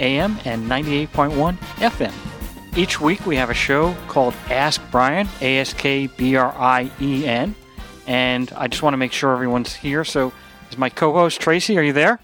AM and 98.1 FM. Each week we have a show called Ask Brian, A S K B R I E N. And I just want to make sure everyone's here. So, is my co host Tracy, are you there?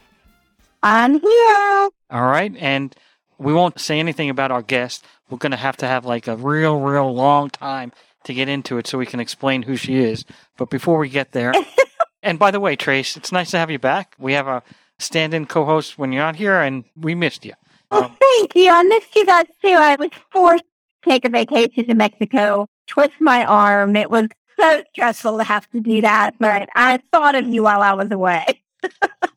I'm here. All right. And we won't say anything about our guest. We're going to have to have like a real, real long time to get into it so we can explain who she is. But before we get there, and by the way, Trace, it's nice to have you back. We have a stand in co host when you're not here, and we missed you. Well, Um, thank you. I missed you guys too. I was forced to take a vacation to Mexico, twist my arm. It was so stressful to have to do that, but I thought of you while I was away.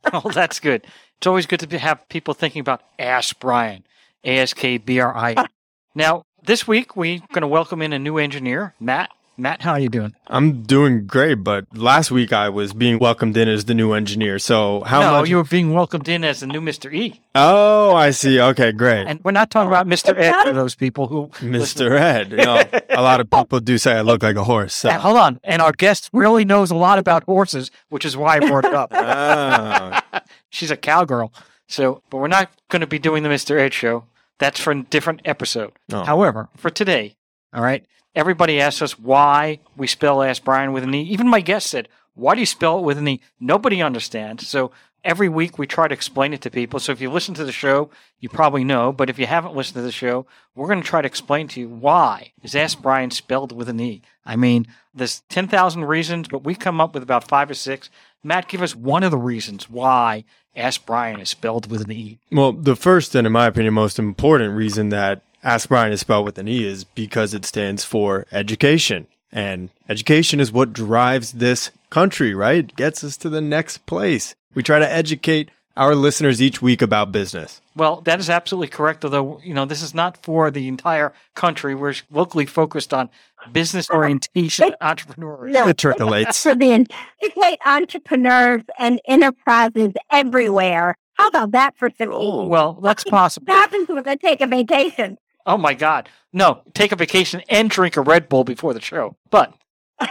oh, that's good. It's always good to be, have people thinking about Ask Brian, A S K B R I. Now, this week we're going to welcome in a new engineer, Matt. Matt, how are you doing? I'm doing great, but last week I was being welcomed in as the new engineer. So how no, much? you were being welcomed in as the new Mr. E. Oh, I see. Okay, great. And we're not talking about Mr. Ed for those people who. Mr. Ed. You know, a lot of people do say I look like a horse. So. Hold on. And our guest really knows a lot about horses, which is why I brought it up. Ah, She's a cowgirl. So, but we're not going to be doing the Mr. Ed show. That's for a different episode. Oh. However, for today, all right, everybody asks us why we spell Ask Brian with an E. Even my guest said, why do you spell it with an E? Nobody understands. So every week we try to explain it to people. So if you listen to the show, you probably know. But if you haven't listened to the show, we're going to try to explain to you why is Ask Brian spelled with an E. I mean, there's 10,000 reasons, but we come up with about five or six. Matt, give us one of the reasons why Ask Brian is spelled with an E. well, the first and, in my opinion, most important reason that Ask Brian is spelled with an E is because it stands for education. And education is what drives this country, right? It gets us to the next place. We try to educate our listeners each week about business. Well, that is absolutely correct. Although, you know, this is not for the entire country. We're locally focused on business orientation entrepreneurs. No, It percolates. for the educate entrepreneurs and enterprises everywhere. How about that for some Oh. Well, that's possible. What happens when I take a vacation? Oh my God. No, take a vacation and drink a Red Bull before the show. But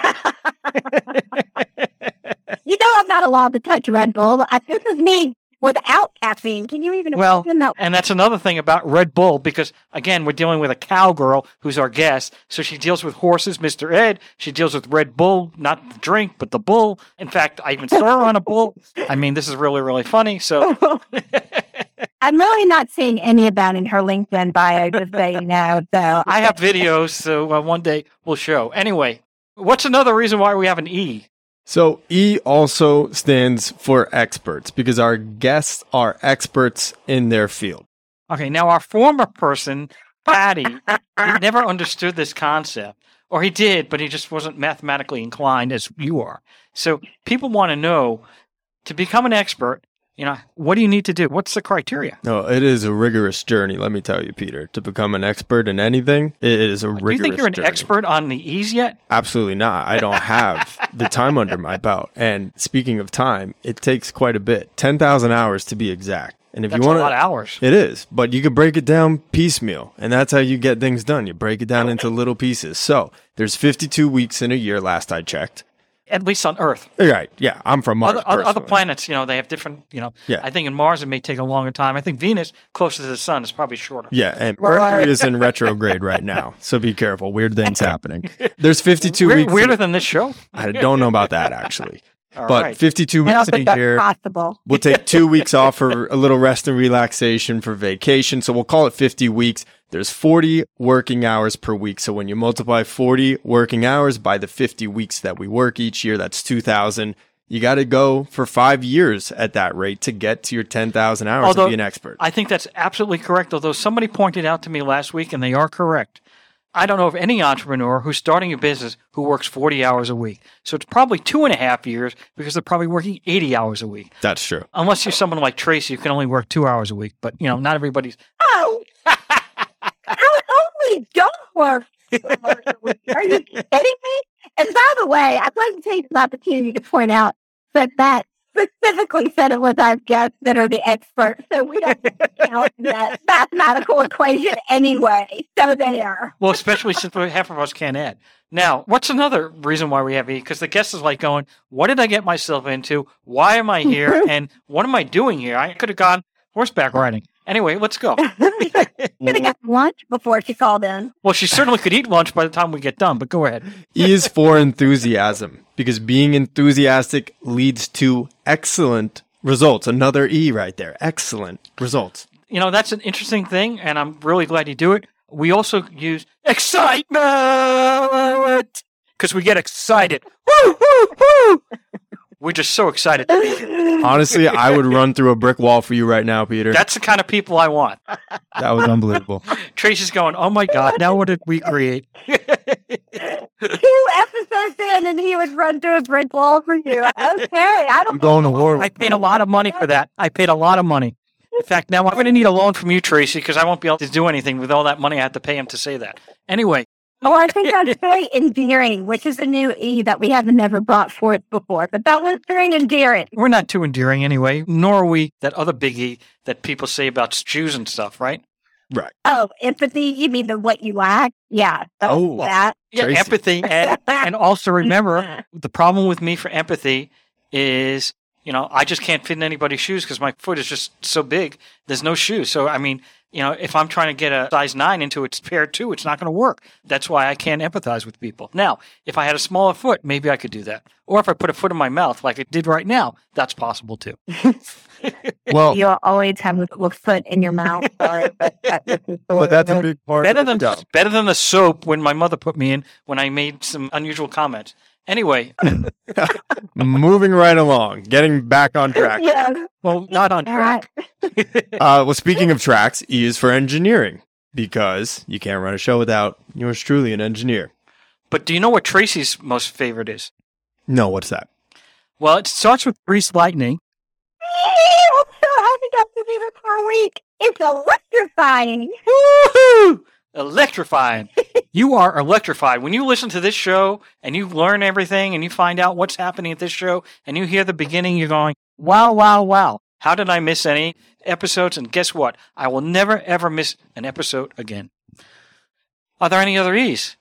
You know I'm not allowed to touch Red Bull. This is me without caffeine. Can you even Well, imagine that? and that's another thing about Red Bull because again, we're dealing with a cowgirl who's our guest. So she deals with horses, Mr. Ed. She deals with Red Bull, not the drink, but the bull. In fact, I even saw her on a bull. I mean, this is really, really funny. So I'm really not seeing any of that in her LinkedIn bio, just so you know. So I have videos, so uh, one day we'll show. Anyway, what's another reason why we have an E? So E also stands for experts because our guests are experts in their field. Okay, now our former person, Patty, he never understood this concept. Or he did, but he just wasn't mathematically inclined as you are. So people want to know to become an expert, you know, what do you need to do? What's the criteria? No, it is a rigorous journey, let me tell you, Peter. To become an expert in anything, it is a rigorous do you think you're an journey. expert on the E's yet? Absolutely not. I don't have the time under my belt. And speaking of time, it takes quite a bit 10,000 hours to be exact. And if That's you want a lot of hours. It is, but you could break it down piecemeal, and that's how you get things done. You break it down oh. into little pieces. So there's 52 weeks in a year, last I checked. At least on Earth. Right? Yeah, I'm from Mars. Other, other, other planets, you know, they have different, you know, Yeah. I think in Mars it may take a longer time. I think Venus, closer to the sun, is probably shorter. Yeah, and Right. Mercury is in retrograde right now, so be careful. Weird things happening. There's 52 Weird, weeks. weirder than this show. I don't know about that actually, All but right. 52 weeks in a year. possible. We'll take two weeks off for a little rest and relaxation for vacation. So we'll call it 50 weeks. There's 40 working hours per week. So when you multiply 40 working hours by the 50 weeks that we work each year, that's 2,000. You got to go for five years at that rate to get to your 10,000 hours Although- to be an expert. I think that's absolutely correct. Although somebody pointed out to me last week, and they are correct. I don't know of any entrepreneur who's starting a business who works 40 hours a week. So it's probably two and a half years because they're probably working 80 hours a week. That's true. Unless you're someone like Tracy who can only work two hours a week. But, you know, not everybody's. Oh, I they don't work. Are you kidding me? And by the way, I'd like to take this opportunity to point out that that specifically said it was our guests that are the experts, so we don't count that mathematical equation anyway. So there. Well, especially since half of us can't add. Now, what's another reason why we have E? Because the guest is like going, "What did I get myself into? Why am I here? and what am I doing here? I could have gone horseback riding." Anyway, let's go. Could have got lunch before she called in. Well, she certainly could eat lunch by the time we get done, but go ahead. E is for enthusiasm because being enthusiastic leads to excellent results. Another E right there. Excellent results. You know, that's an interesting thing, and I'm really glad you do it. We also use excitement because we get excited. Woo, woo, woo. We're just so excited. Honestly, I would run through a brick wall for you right now, Peter. That's the kind of people I want. That was unbelievable. Tracy's going, oh my God, now what did we create? Two episodes in, and he would run through a brick wall for you. Okay, I I'm going to war. I paid a lot of money for that. I paid a lot of money. In fact, now I'm going to need a loan from you, Tracy, because I won't be able to do anything with all that money I have to pay him to say that. Anyway, Oh, I think that's very endearing, which is a new E that we haven't never brought forth before. But that was very endearing. we're not too endearing anyway, nor are we that other biggie that people say about Jews and stuff, right? Right. Oh, empathy. You mean the what you lack? Yeah. that- Oh. that. Yeah, Tracy. empathy. And, and also remember, the problem with me for empathy is, you know, I just can't fit in anybody's shoes because my foot is just so big. There's no shoes. So, I mean, you know, if I'm trying to get a size nine into its pair two, it's not going to work. That's why I can't empathize with people. Now, if I had a smaller foot, maybe I could do that. Or if I put a foot in my mouth like it did right now, that's possible too. Well, You always have a foot in your mouth. Sorry, but, that, but that's a big part. Better of the than better than the soap when my mother put me in when I made some unusual comments. Anyway, Moving right along, getting back on track. yeah. well, not on All right. Uh, well, speaking of tracks, E is for engineering because you can't run a show without yours truly, an engineer. But do you know what Tracy's most favorite is? No, what's that? Well, it starts with Grease Lightning. I'm so happy to be here for a week. It's electrifying. Woohoo! Electrifying. you are electrified. When you listen to this show and you learn everything and you find out what's happening at this show and you hear the beginning, you're going, wow, wow, wow. How did I miss any episodes? And guess what? I will never, ever miss an episode again. Are there any other E's?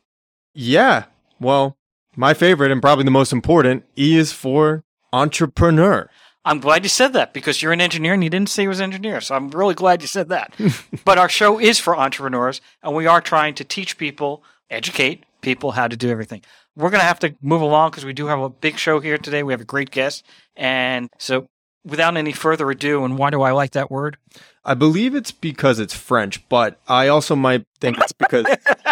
Yeah. Well, my favorite and probably the most important E is for entrepreneur. I'm glad you said that because you're an engineer and you didn't say you was an engineer. So I'm really glad you said that. but our show is for entrepreneurs and we are trying to teach people, educate people how to do everything. We're going to have to move along because we do have a big show here today. We have a great guest. And so without any further ado, and why do I like that word? I believe it's because it's French, but I also might think it's because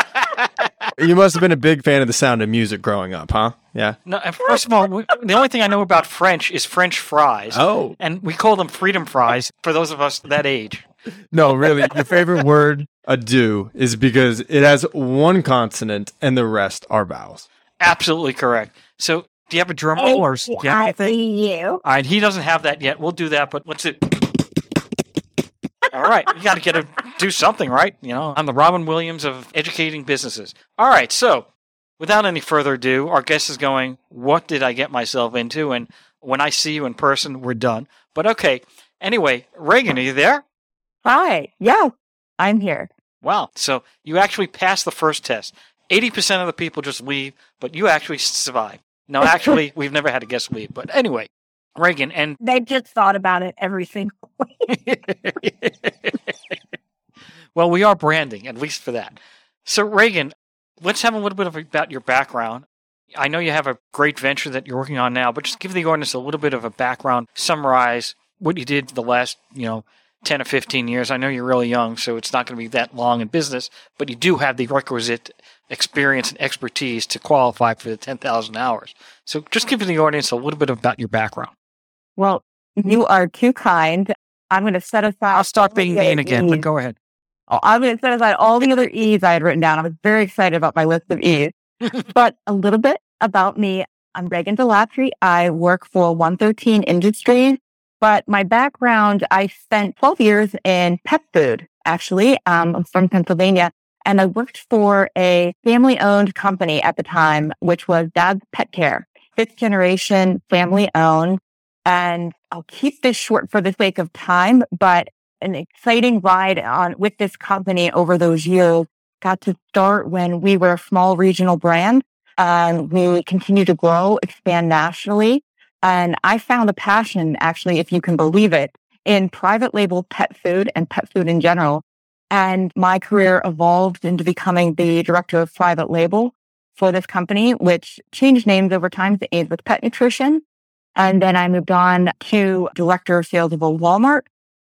you must have been a big fan of the sound of music growing up, huh? Yeah. No, first of all, we- the only thing I know about French is French fries. Oh. And we call them freedom fries for those of us that age. No, really. Your favorite word, adieu, is because it has one consonant and the rest are vowels. Absolutely correct. So do you have a drum roll or oh, do you have I anything? see you. All right, he doesn't have that yet. We'll do that, but let's do. All right, you got to get to do something, right? You know, I'm the Robin Williams of educating businesses. All right, so without any further ado, our guest is going. What did I get myself into? And when I see you in person, we're done. But okay. Anyway, Reagan, are you there? Hi. Yeah, I'm here. Wow. So you actually passed the first test. 80% of the people just leave, but you actually survive. No, actually, we've never had a guest leave. But anyway, Reagan, and They just thought about it every single week. well, we are branding, at least for that. So, Reagan, let's have a little bit of about your background. I know you have a great venture that you're working on now, but just give the audience a little bit of a background, summarize what you did the last, you know, 10 or 15 years. I know you're really young, so it's not going to be that long in business, but you do have the requisite experience and expertise to qualify for the 10,000 hours. So just give the audience a little bit about your background. Well, you are too kind. I'm going to set aside. I'll start all being mean again, but go ahead. Oh, I'm going to set aside all the other E's I had written down. I was very excited about my list of E's. but a little bit about me. I'm Reagan DeLattre. I work for 113 Industries. But my background, I spent 12 years in pet food, actually. Um, I'm from Pennsylvania. And I worked for a family owned company at the time, which was Dad's Pet Care, fifth generation family owned. And I'll keep this short for the sake of time, but an exciting ride on with this company over those years got to start when we were a small regional brand. And we continue to grow, expand nationally. And I found a passion, actually, if you can believe it, in private label pet food and pet food in general. And my career evolved into becoming the director of private label for this company, which changed names over time to Ainsworth Pet Nutrition. And then I moved on to director of sales of a Walmart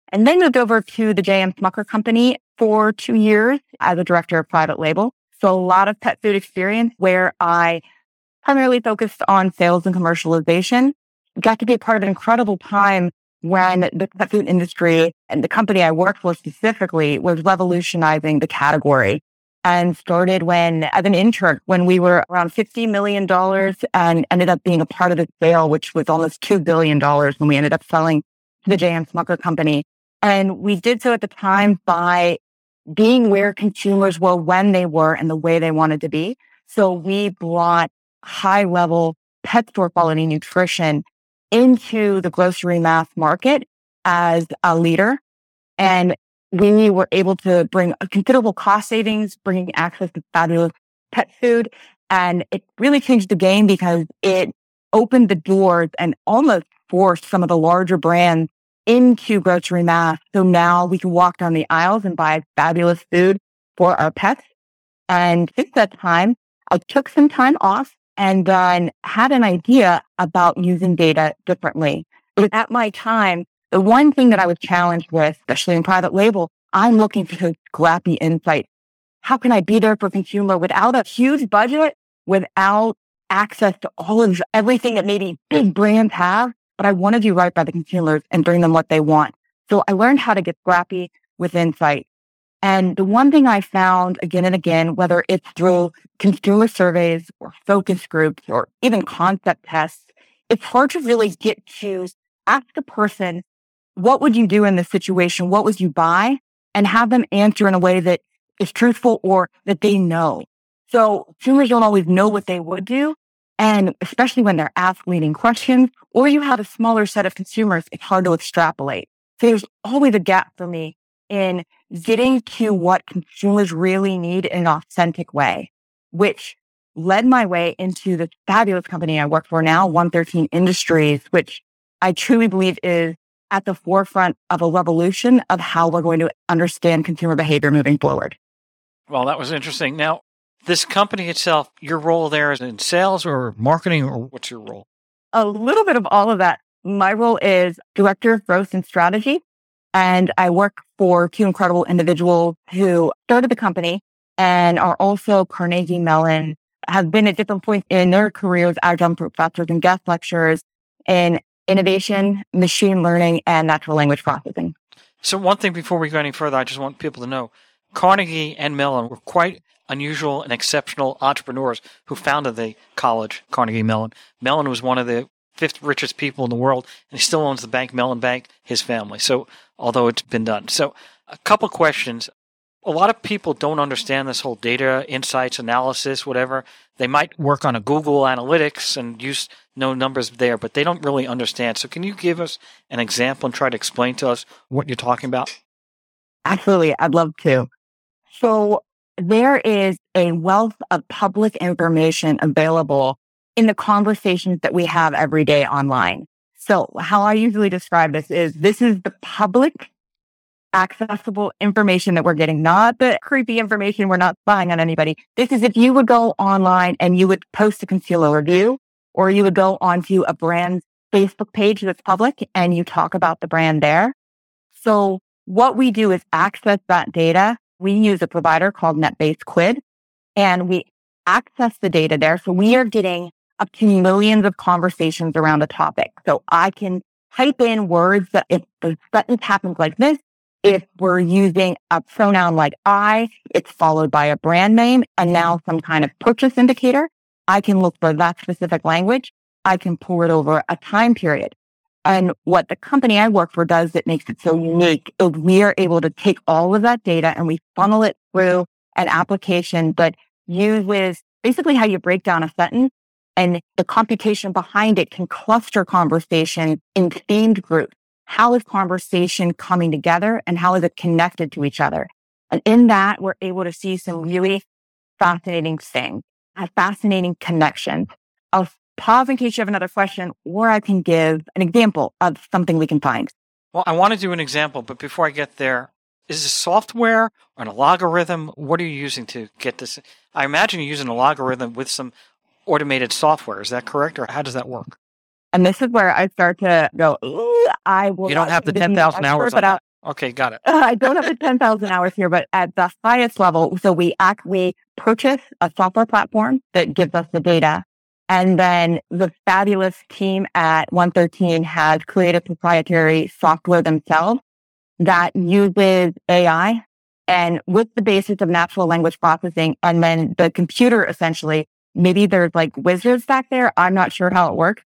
and then moved over to the J.M. Smucker company for two years as a director of private label. So a lot of pet food experience where I primarily focused on sales and commercialization. Got to be a part of an incredible time when the pet food industry and the company I worked for specifically was revolutionizing the category and started when, as an intern, when we were around $50 million and ended up being a part of the sale, which was almost $2 billion when we ended up selling to the J.M. Smucker company. And we did so at the time by being where consumers were when they were and the way they wanted to be. So we brought high level pet store quality nutrition into the grocery mass market as a leader. And we were able to bring a considerable cost savings, bringing access to fabulous pet food. And it really changed the game because it opened the doors and almost forced some of the larger brands into grocery mass. So now we can walk down the aisles and buy fabulous food for our pets. And since that time, I took some time off and then had an idea about using data differently. It was At my time, the one thing that I was challenged with, especially in private label, I'm looking for scrappy insight. How can I be there for consumer without a huge budget, without access to all of everything that maybe big brands have? But I want to do right by the consumers and bring them what they want. So I learned how to get scrappy with insight. And the one thing I found again and again, whether it's through consumer surveys or focus groups or even concept tests, it's hard to really get to ask a person, what would you do in this situation? What would you buy? And have them answer in a way that is truthful or that they know. So consumers don't always know what they would do. And especially when they're asked leading questions or you have a smaller set of consumers, it's hard to extrapolate. So there's always a gap for me in getting to what consumers really need in an authentic way, which led my way into the fabulous company I work for now, 113 Industries, which I truly believe is at the forefront of a revolution of how we're going to understand consumer behavior moving forward. Well, that was interesting. Now, this company itself, your role there is in sales or marketing, or what's your role? A little bit of all of that. My role is director of growth and strategy. And I work for two incredible individuals who started the company and are also Carnegie Mellon, have been at different points in their careers adjunct professors and guest lecturers in innovation, machine learning, and natural language processing. So, one thing before we go any further, I just want people to know Carnegie and Mellon were quite unusual and exceptional entrepreneurs who founded the college, Carnegie Mellon. Mellon was one of the fifth richest people in the world, and he still owns the bank, Mellon Bank, his family. So, although it's been done. So, a couple questions. A lot of people don't understand this whole data, insights, analysis, whatever. They might work on a Google Analytics and use no numbers there, but they don't really understand. So, can you give us an example and try to explain to us what you're talking about? Absolutely. I'd love to. So, there is a wealth of public information available in the conversations that we have every day online. So how I usually describe this is this is the public accessible information that we're getting, not the creepy information. We're not spying on anybody. This is if you would go online and you would post a consumer review or you would go onto a brand's Facebook page that's public and you talk about the brand there. So what we do is access that data. We use a provider called NetBase Quid and we access the data there. So we are getting up to millions of conversations around a topic. So I can type in words that if the sentence happens like this, if we're using a pronoun like I, it's followed by a brand name and now some kind of purchase indicator. I can look for that specific language. I can pull it over a time period. And what the company I work for does that makes it so unique is we are able to take all of that data and we funnel it through an application that uses basically how you break down a sentence and the computation behind it can cluster conversation in themed groups. How is conversation coming together and how is it connected to each other? And in that, we're able to see some really fascinating things, a fascinating connections. I'll pause in case you have another question, or I can give an example of something we can find. Well, I want to do an example, but before I get there, is this software or an algorithm? What are you using to get this? I imagine you're using a algorithm with some automated software. Is that correct, or how does that work? And this is where I start to go, "Ooh, I will. You don't have the 10,000 hours on but I, Okay, got it. I don't have the 10,000 hours here, but at the highest level, so we act, we purchase a software platform that gives us the data. And then the fabulous team at 113 has created proprietary software themselves that uses AI and with the basis of natural language processing. And then the computer essentially, maybe there's like wizards back there. I'm not sure how it works.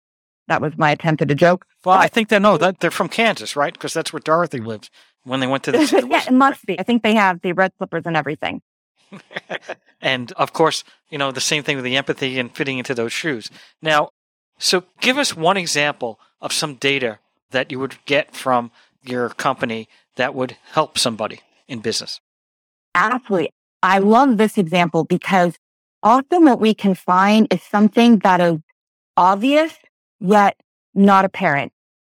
That was my attempt at a joke. Well, I think they know that they're from Kansas, right? Because that's where Dorothy lives when they went to the yeah, it must be. I think they have the red slippers and everything. and of course, you know, the same thing with the empathy and fitting into those shoes. Now, so give us one example of some data that you would get from your company that would help somebody in business. Absolutely. I love this example because often what we can find is something that is obvious yet not a parent.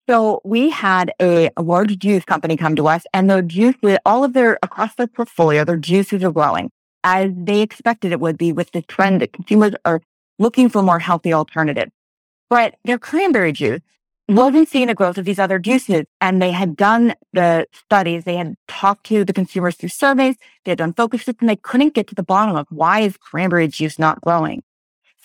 So we had a, a large juice company come to us and their juice, all of their, across their portfolio, their juices are growing as they expected it would be with the trend that consumers are looking for more healthy alternatives. But their cranberry juice wasn't seeing the growth of these other juices. And they had done the studies. They had talked to the consumers through surveys. They had done focus groups and they couldn't get to the bottom of why is cranberry juice not growing?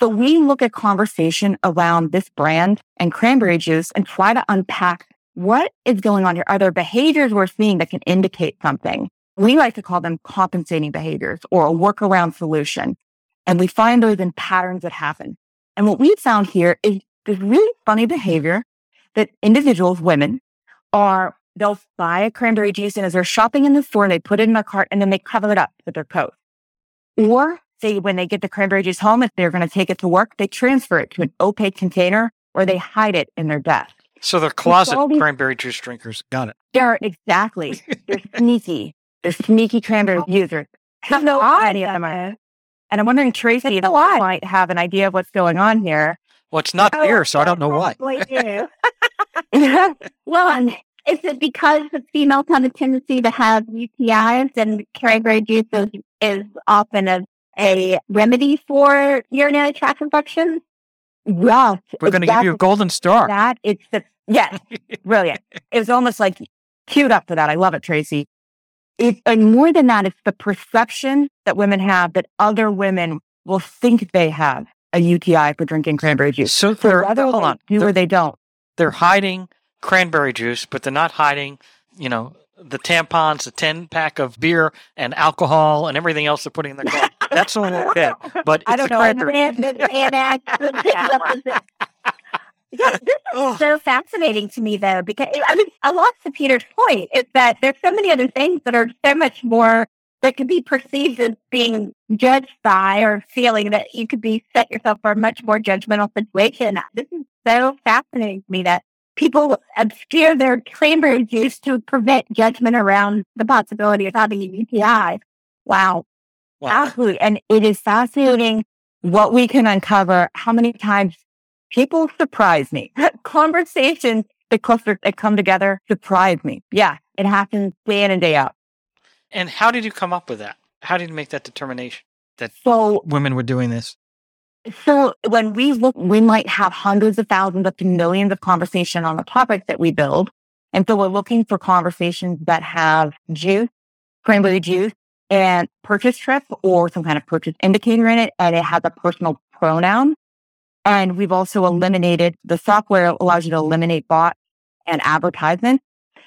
So we look at conversation around this brand and cranberry juice and try to unpack what is going on here. Are there behaviors we're seeing that can indicate something? We like to call them compensating behaviors or a workaround solution. And we find those in patterns that happen. And what we found here is this really funny behavior that individuals, women, are they'll buy a cranberry juice and as they're shopping in the store, they put it in a cart and then they cover it up with their coat. Or they, when they get the cranberry juice home, if they're going to take it to work, they transfer it to an opaque container or they hide it in their desk. So they're closet all these- cranberry juice drinkers. Got it. They're exactly, they're sneaky. They're sneaky cranberry oh. users. I don't know how many of them are. And I'm wondering, Tracy, if you might have an idea of what's going on here. Well, it's not Oh, beer, so I don't know why. Probably do. well, and is it because the females have a tendency to have UTIs and cranberry juice is, is often a, a remedy for urinary tract infections? Yes. We're going to give you a golden star. that. It's the, yes, brilliant. It was almost like queued up for that. I love it, Tracy. And more than that, it's the perception that women have that other women will think they have a UTI for drinking cranberry juice. So they're, hold on. do or they don't. they're hiding cranberry juice, but they're not hiding, you know, the tampons, the 10 pack of beer and alcohol and everything else they're putting in their car. That's all okay. But I don't the know. cranberry. Yeah, this is oh. so fascinating to me, though, because I mean, I lost to Peter's point is that there's so many other things that are so much more that could be perceived as being judged by or feeling that you could be set yourself for a much more judgmental situation. This is so fascinating to me that people obscure their cranberry juice to prevent judgment around the possibility of having a UTI. Wow. Wow. Absolutely. And it is fascinating what we can uncover, how many times people surprise me. Conversations that cluster that come together surprise me. Yeah, it happens day in and day out. And how did you come up with that? How did you make that determination that So women were doing this? so when we look, we might have hundreds of thousands up to millions of conversation on the topics that we build. And so we're looking for conversations that have juice, cranberry juice, and purchase trip or some kind of purchase indicator in it, and it has a personal pronoun. And we've also eliminated the software allows you to eliminate bots and advertisements.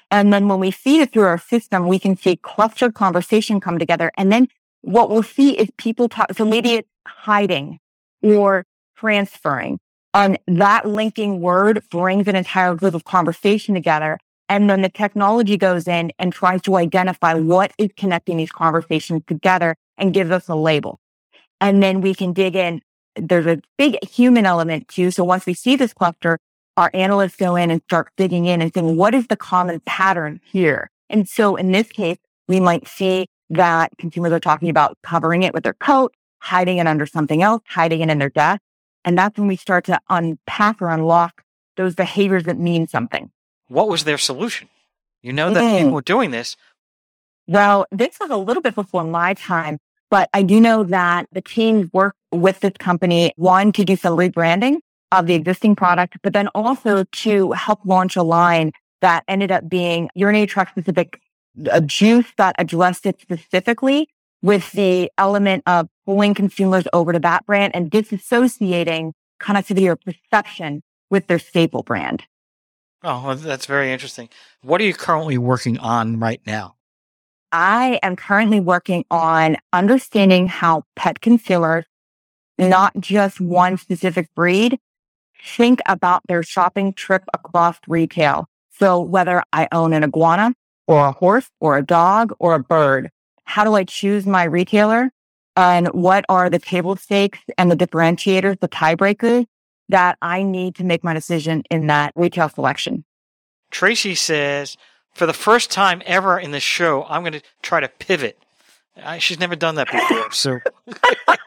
And then when we feed it through our system, we can see clustered conversation come together. And then what we'll see is people talk. So maybe it's hiding or transferring. And that linking word brings an entire group of conversation together. And then the technology goes in and tries to identify what is connecting these conversations together and gives us a label. And then we can dig in. There's a big human element too. So once we see this cluster, our analysts go in and start digging in and saying, what is the common pattern here? And so in this case, we might see that consumers are talking about covering it with their coat, hiding it under something else, hiding it in their desk. And that's when we start to unpack or unlock those behaviors that mean something. What was their solution? You know that mm. people were doing this. Well, this was a little bit before my time, but I do know that the team worked with this company, one, to do some rebranding of the existing product, but then also to help launch a line that ended up being urinary tract specific a juice that addressed it specifically with the element of pulling consumers over to that brand and disassociating connectivity or perception with their staple brand. Oh, that's very interesting. What are you currently working on right now? I am currently working on understanding how pet consumers, not just one specific breed, think about their shopping trip across retail. So whether I own an iguana or a horse or a dog or a bird, how do I choose my retailer? And what are the table stakes and the differentiators, the tiebreakers that I need to make my decision in that retail selection? Tracy says, for the first time ever in the show, I'm going to try to pivot. I, she's never done that before. So.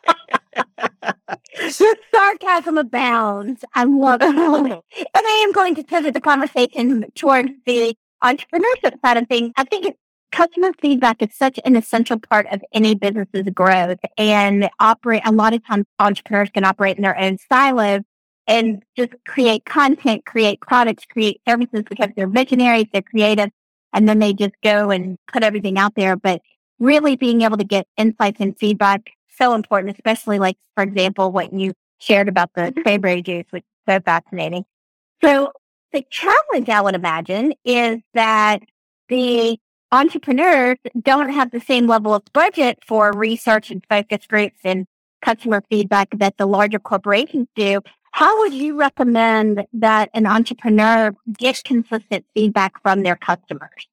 Sarcasm abounds. I love it. and I am going to pivot the conversation towards the entrepreneurship side of things. I think customer feedback is such an essential part of any business's growth and operate a lot of times entrepreneurs can operate in their own silos and just create content, create products, create services because they're visionaries, they're creative, and then they just go and put everything out there. But really being able to get insights and feedback so important, especially like, for example, what you shared about the cranberry juice, which is so fascinating. So the challenge I would imagine is that the entrepreneurs don't have the same level of budget for research and focus groups and customer feedback that the larger corporations do. How would you recommend that an entrepreneur get consistent feedback from their customers?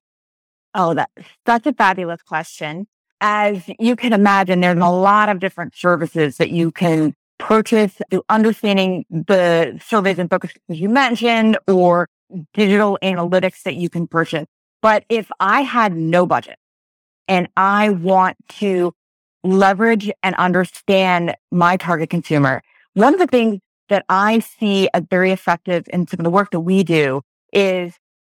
Oh, that's such a fabulous question. As you can imagine, there's a lot of different services that you can purchase through understanding the surveys and focus you mentioned or digital analytics that you can purchase. But if I had no budget and I want to leverage and understand my target consumer, one of the things that I see as very effective in some of the work that we do is,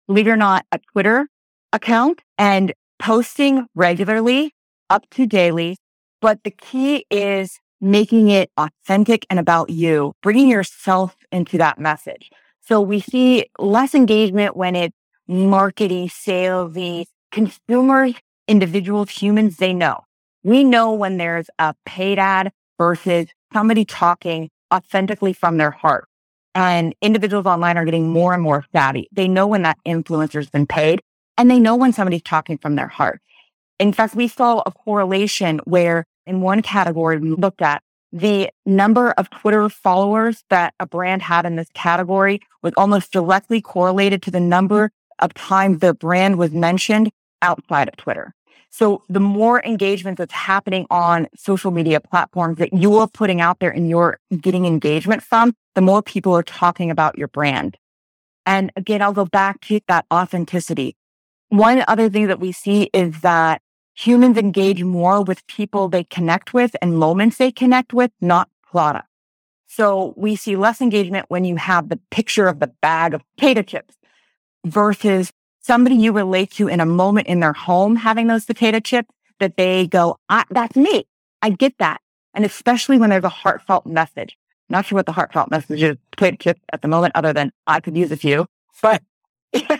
believe it or not, a Twitter account and posting regularly up to daily. But the key is making it authentic and about you, bringing yourself into that message. So we see less engagement when it's marketing, salesy, consumers, individuals, humans, they know. We know when there's a paid ad versus somebody talking authentically from their heart. And individuals online are getting more and more savvy. They know when that influencer's been paid and they know when somebody's talking from their heart. In fact, we saw a correlation where in one category we looked at the number of Twitter followers that a brand had in this category was almost directly correlated to the number of times the brand was mentioned outside of Twitter. So the more engagement that's happening on social media platforms that you are putting out there and you're getting engagement from, the more people are talking about your brand. And again, I'll go back to that authenticity. One other thing that we see is that humans engage more with people they connect with and moments they connect with, not product. So we see less engagement when you have the picture of the bag of potato chips versus somebody you relate to in a moment in their home having those potato chips that they go, that's me. I get that. And especially when there's a heartfelt message. Not sure what the heartfelt message is potato chips at the moment, other than I could use a few, but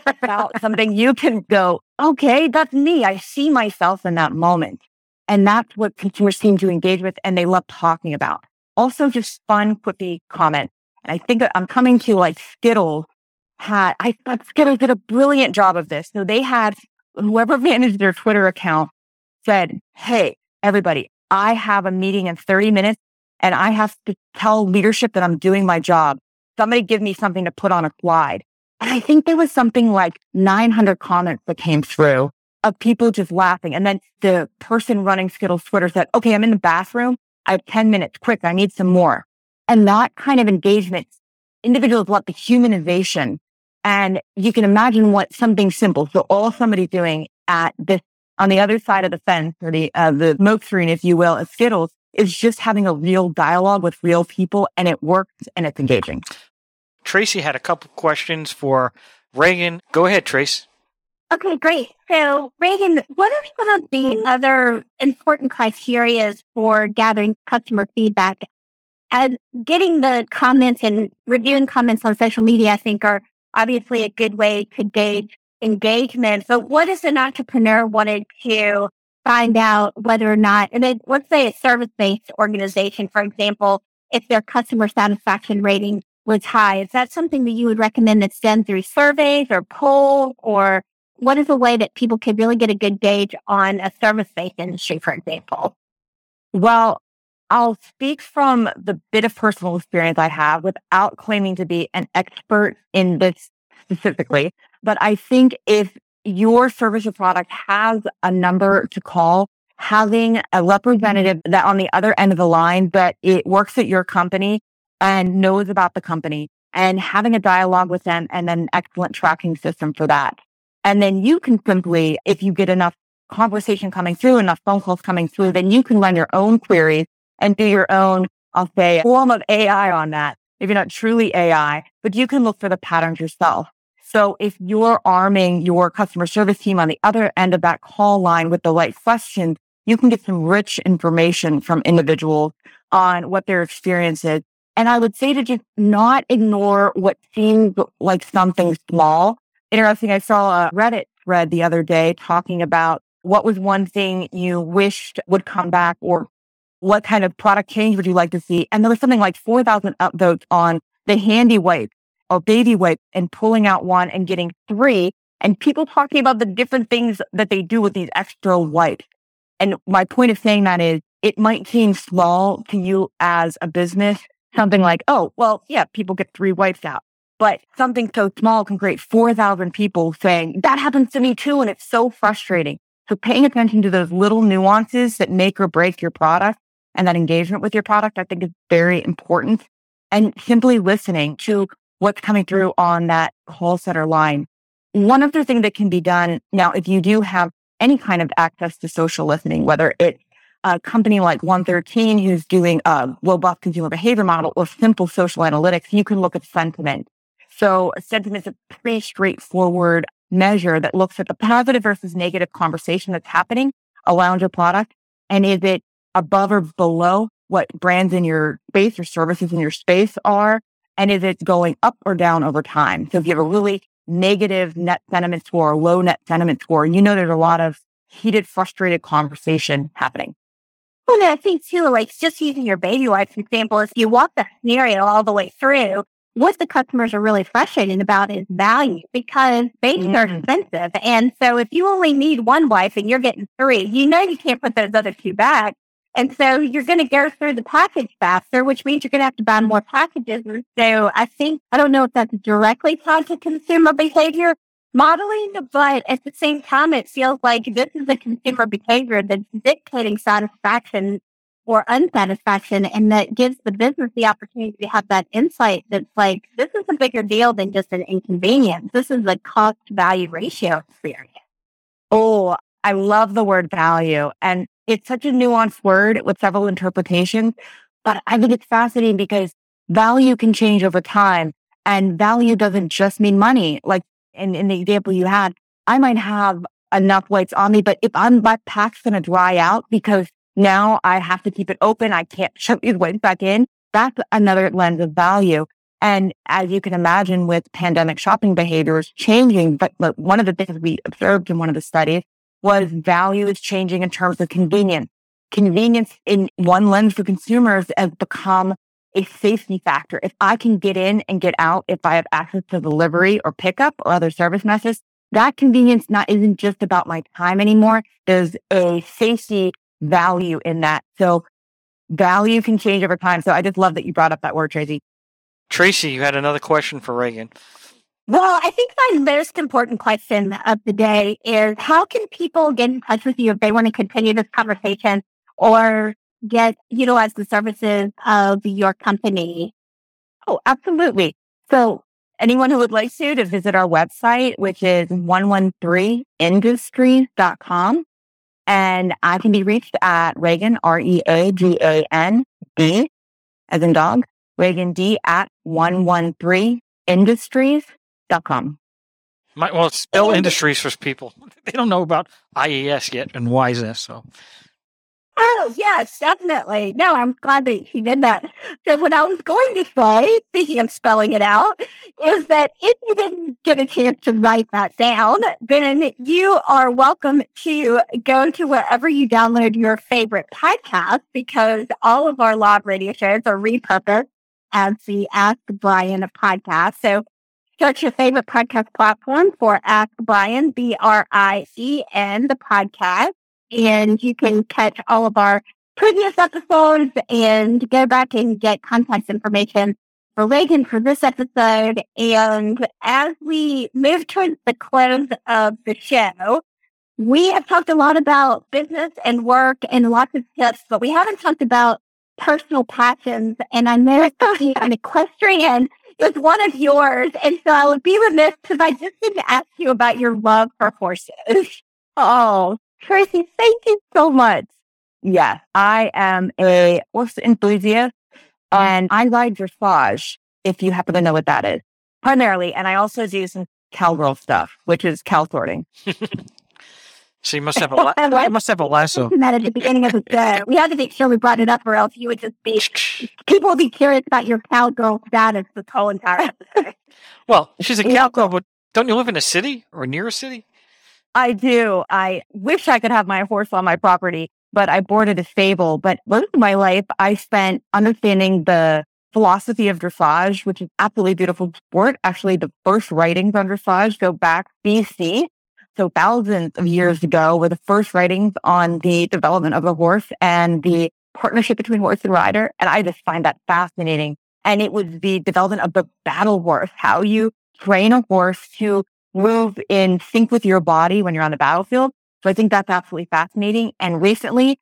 about something you can go, okay, that's me. I see myself in that moment. And that's what consumers seem to engage with and they love talking about. Also just fun, quippy comment. And I think I'm coming to like Skittles had, I thought Skittles did a brilliant job of this. So they had whoever managed their Twitter account said, Hey, everybody, I have a meeting in 30 minutes and I have to tell leadership that I'm doing my job. Somebody give me something to put on a slide. And I think there was something like 900 comments that came through of people just laughing. And then the person running Skittles Twitter said, okay, I'm in the bathroom. I have 10 minutes. Quick. I need some more. And that kind of engagement, individuals want the humanization. And you can imagine what something simple. So all somebody's doing at this on the other side of the fence or the, uh, the smoke screen, if you will, of Skittles is just having a real dialogue with real people and it works and it's engaging. Tracy had a couple questions for Reagan. Go ahead, Trace. Okay, great. So, Reagan, what are some of the other important criteria for gathering customer feedback? And getting the comments and reviewing comments on social media, I think, are obviously a good way to gauge engagement. But what if an entrepreneur wanted to find out whether or not, and then let's say a service based organization, for example, if their customer satisfaction rating was high, is that something that you would recommend that's done through surveys or polls or what is a way that people could really get a good gauge on a service based industry, for example? Well, I'll speak from the bit of personal experience I have without claiming to be an expert in this specifically. But I think if your service or product has a number to call, having a representative that on the other end of the line, but it works at your company and knows about the company and having a dialogue with them and then an excellent tracking system for that. And then you can simply, if you get enough conversation coming through, enough phone calls coming through, then you can run your own queries and do your own, I'll say, form of AI on that. Maybe not truly AI, but you can look for the patterns yourself. So if you're arming your customer service team on the other end of that call line with the right questions, you can get some rich information from individuals on what their experience is. And I would say to just not ignore what seems like something small interesting. I saw a Reddit thread the other day talking about what was one thing you wished would come back or what kind of product change would you like to see? And there was something like 4,000 upvotes on the handy wipe or baby wipe and pulling out one and getting three and people talking about the different things that they do with these extra wipes. And my point of saying that is it might seem small to you as a business, something like, oh, well, yeah, people get three wipes out. But something so small can create 4,000 people saying, that happens to me too. And it's so frustrating. So paying attention to those little nuances that make or break your product and that engagement with your product, I think is very important. And simply listening to what's coming mm. through on that call center line. One other thing that can be done now, if you do have any kind of access to social listening, whether it's a company like 113 who's doing a robust consumer behavior model or simple social analytics, you can look at sentiment so sentiment is a pretty straightforward measure that looks at the positive versus negative conversation that's happening around your product. And is it above or below what brands in your space or services in your space are? And is it going up or down over time? So if you have a really negative net sentiment score, low net sentiment score, you know there's a lot of heated, frustrated conversation happening. Well, I think too, like just using your baby wipes example, if you walk the scenario all the way through, what the customers are really frustrated about is value because babies mm-hmm. are expensive. And so if you only need one wife and you're getting three, you know you can't put those other two back. And so you're going to go through the package faster, which means you're going to have to buy more packages. So I think, I don't know if that's directly tied to consumer behavior modeling, but at the same time, it feels like this is a consumer behavior that's dictating satisfaction or unsatisfaction. And that gives the business the opportunity to have that insight that's like, this is a bigger deal than just an inconvenience. This is a cost value ratio experience. Oh, I love the word value. And it's such a nuanced word with several interpretations, but I think it's fascinating because value can change over time and value doesn't just mean money. Like in, in the example you had, I might have enough weights on me, but if I'm, my pack's going to dry out because now I have to keep it open. I can't shove these weights back in. That's another lens of value. And as you can imagine with pandemic shopping behaviors changing, but one of the things we observed in one of the studies was value is changing in terms of convenience. Convenience in one lens for consumers has become a safety factor. If I can get in and get out, if I have access to delivery or pickup or other service methods, that convenience not isn't just about my time anymore. There's a safety value in that. So value can change over time. So I just love that you brought up that word, Tracy. Tracy, you had another question for Reagan. Well, I think my most important question of the day is how can people get in touch with you if they want to continue this conversation or get utilize the services of your company? Oh, absolutely. So anyone who would like to, to visit our website, which is 113industries.com. And I can be reached at Reagan, R-E-A-G-A-N-D, as in dog, Reagan D at 113industries.com. My, well, spell industries for people. They don't know about IES yet and why is this? So Oh, yes, definitely. No, I'm glad that he did that. So what I was going to say, speaking of spelling it out, is that if you didn't get a chance to write that down, then you are welcome to go to wherever you download your favorite podcast because all of our live radio shows are repurposed as the Ask Brien podcast. So search your favorite podcast platform for Ask Brien, B-R-I-E-N, the podcast and you can catch all of our previous episodes and go back and get contact information for Reagan for this episode. And as we move towards the close of the show, we have talked a lot about business and work and lots of tips, but we haven't talked about personal passions. And I know an equestrian is one of yours. And so I would be remiss if I just didn't ask you about your love for horses. Oh, Tracy, thank you so much. Yes, I am a horse enthusiast mm-hmm. and I ride dressage, if you happen to know what that is, primarily. And I also do some cowgirl stuff, which is cow sorting. so you must have a la- you must have a lasso. That at the beginning of the day, we had to make sure we brought it up, or else you would just be people would be curious about your cowgirl status this whole entire episode. well, she's a cowgirl, but don't you live in a city or near a city? I do. I wish I could have my horse on my property, but I boarded a stable. But most of my life, I spent understanding the philosophy of dressage, which is absolutely beautiful sport. Actually, the first writings on dressage go back BC. So thousands of years ago were the first writings on the development of a horse and the partnership between horse and rider. And I just find that fascinating. And it was the development of the battle horse, how you train a horse to move in sync with your body when you're on the battlefield. So I think that's absolutely fascinating. And recently,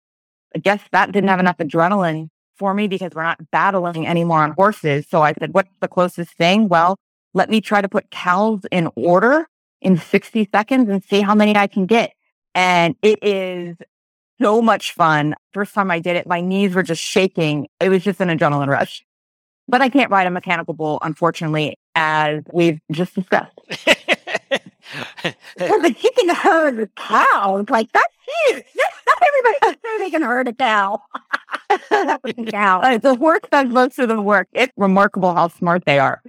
I guess that didn't have enough adrenaline for me because we're not battling anymore on horses. So I said, what's the closest thing? Well, let me try to put cows in order in 60 seconds and see how many I can get. And it is so much fun. First time I did it, my knees were just shaking. It was just an adrenaline rush. But I can't ride a mechanical bull, unfortunately, as we've just discussed. but you can herd a cow. Like, that's huge. Not everybody they can herd a cow. that was a cow. The horse does most of the work. It's remarkable how smart they are.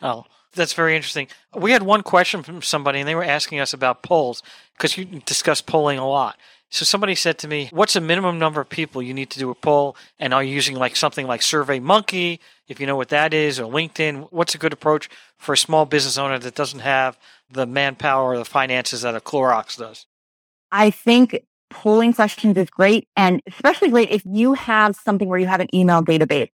Oh, that's very interesting. We had one question from somebody, and they were asking us about polls because you discuss polling a lot. So somebody said to me, "What's the minimum number of people you need to do a poll? And are you using like something like Survey Monkey, if you know what that is, or LinkedIn? What's a good approach for a small business owner that doesn't have the manpower or the finances that a Clorox does?" I think polling questions is great, and especially great if you have something where you have an email database.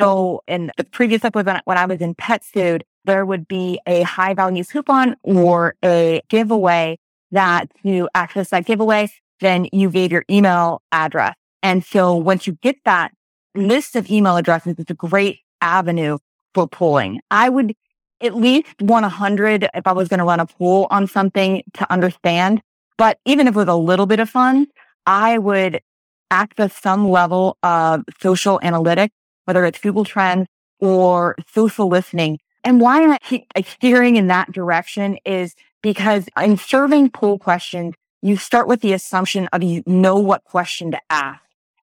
So in the previous episode, when I was in pet food, there would be a high value coupon or a giveaway that to access that giveaway then you gave your email address. And so once you get that list of email addresses, it's a great avenue for polling. I would at least want 100 if I was going to run a poll on something to understand. But even if it was a little bit of fun, I would access some level of social analytics, whether it's Google Trends or social listening. And why I keep steering in that direction is because in serving poll questions, you start with the assumption of you know what question to ask.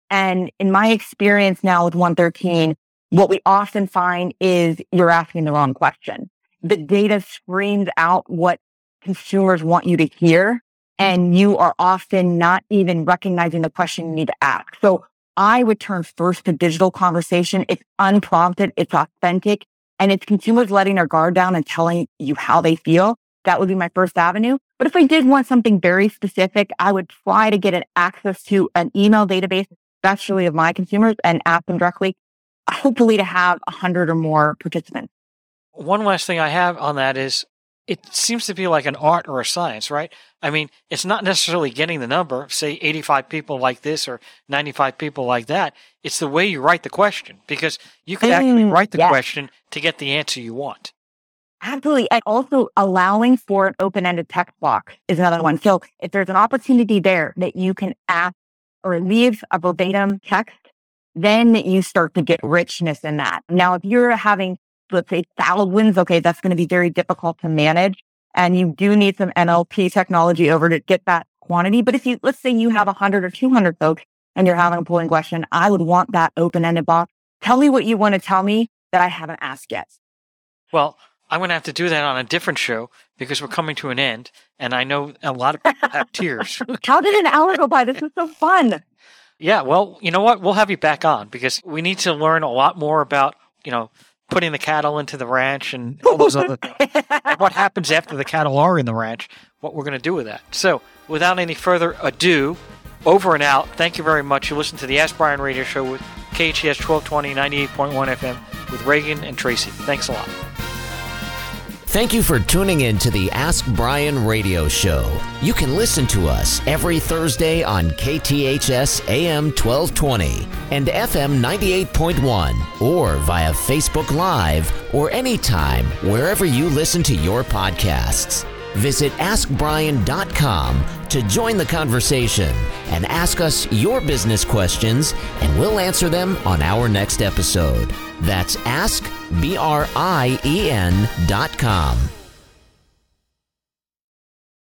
And in my experience now with 113, what we often find is you're asking the wrong question. The data screams out what consumers want you to hear, and you are often not even recognizing the question you need to ask. So I would turn first to digital conversation. It's unprompted, it's authentic, and it's consumers letting their guard down and telling you how they feel. That would be my first avenue. But if I did want something very specific, I would try to get an access to an email database, especially of my consumers and ask them directly, hopefully to have a hundred or more participants. One last thing I have on that is it seems to be like an art or a science, right? I mean, it's not necessarily getting the number, say 85 people like this or 95 people like that. It's the way you write the question because you can actually Mm, write the yes. question to get the answer you want. Absolutely. And also allowing for an open-ended text box is another one. So if there's an opportunity there that you can ask or leave a verbatim text, then you start to get richness in that. Now, if you're having, let's say wins, okay, that's going to be very difficult to manage. And you do need some NLP technology over to get that quantity. But if you, let's say you have 100 or 200 folks and you're having a polling question, I would want that open-ended box. Tell me what you want to tell me that I haven't asked yet. Well, I'm going to have to do that on a different show because we're coming to an end. And I know a lot of people have tears. How did an hour go by? This was so fun. Yeah, well, you know what? We'll have you back on because we need to learn a lot more about, you know, putting the cattle into the ranch and all those other things. What happens after the cattle are in the ranch, what we're going to do with that. So, without any further ado, over and out. Thank you very much. You listen to the Ask Brien radio show with KHS 1220 98.1 FM with Reagan and Tracy. Thanks a lot. Thank you for tuning in to the Ask Brien radio show. You can listen to us every Thursday on KTHS AM 1220 and FM 98.1 or via Facebook Live or anytime wherever you listen to your podcasts. Visit AskBrien.com to join the conversation and ask us your business questions, and we'll answer them on our next episode. That's askbrien.com.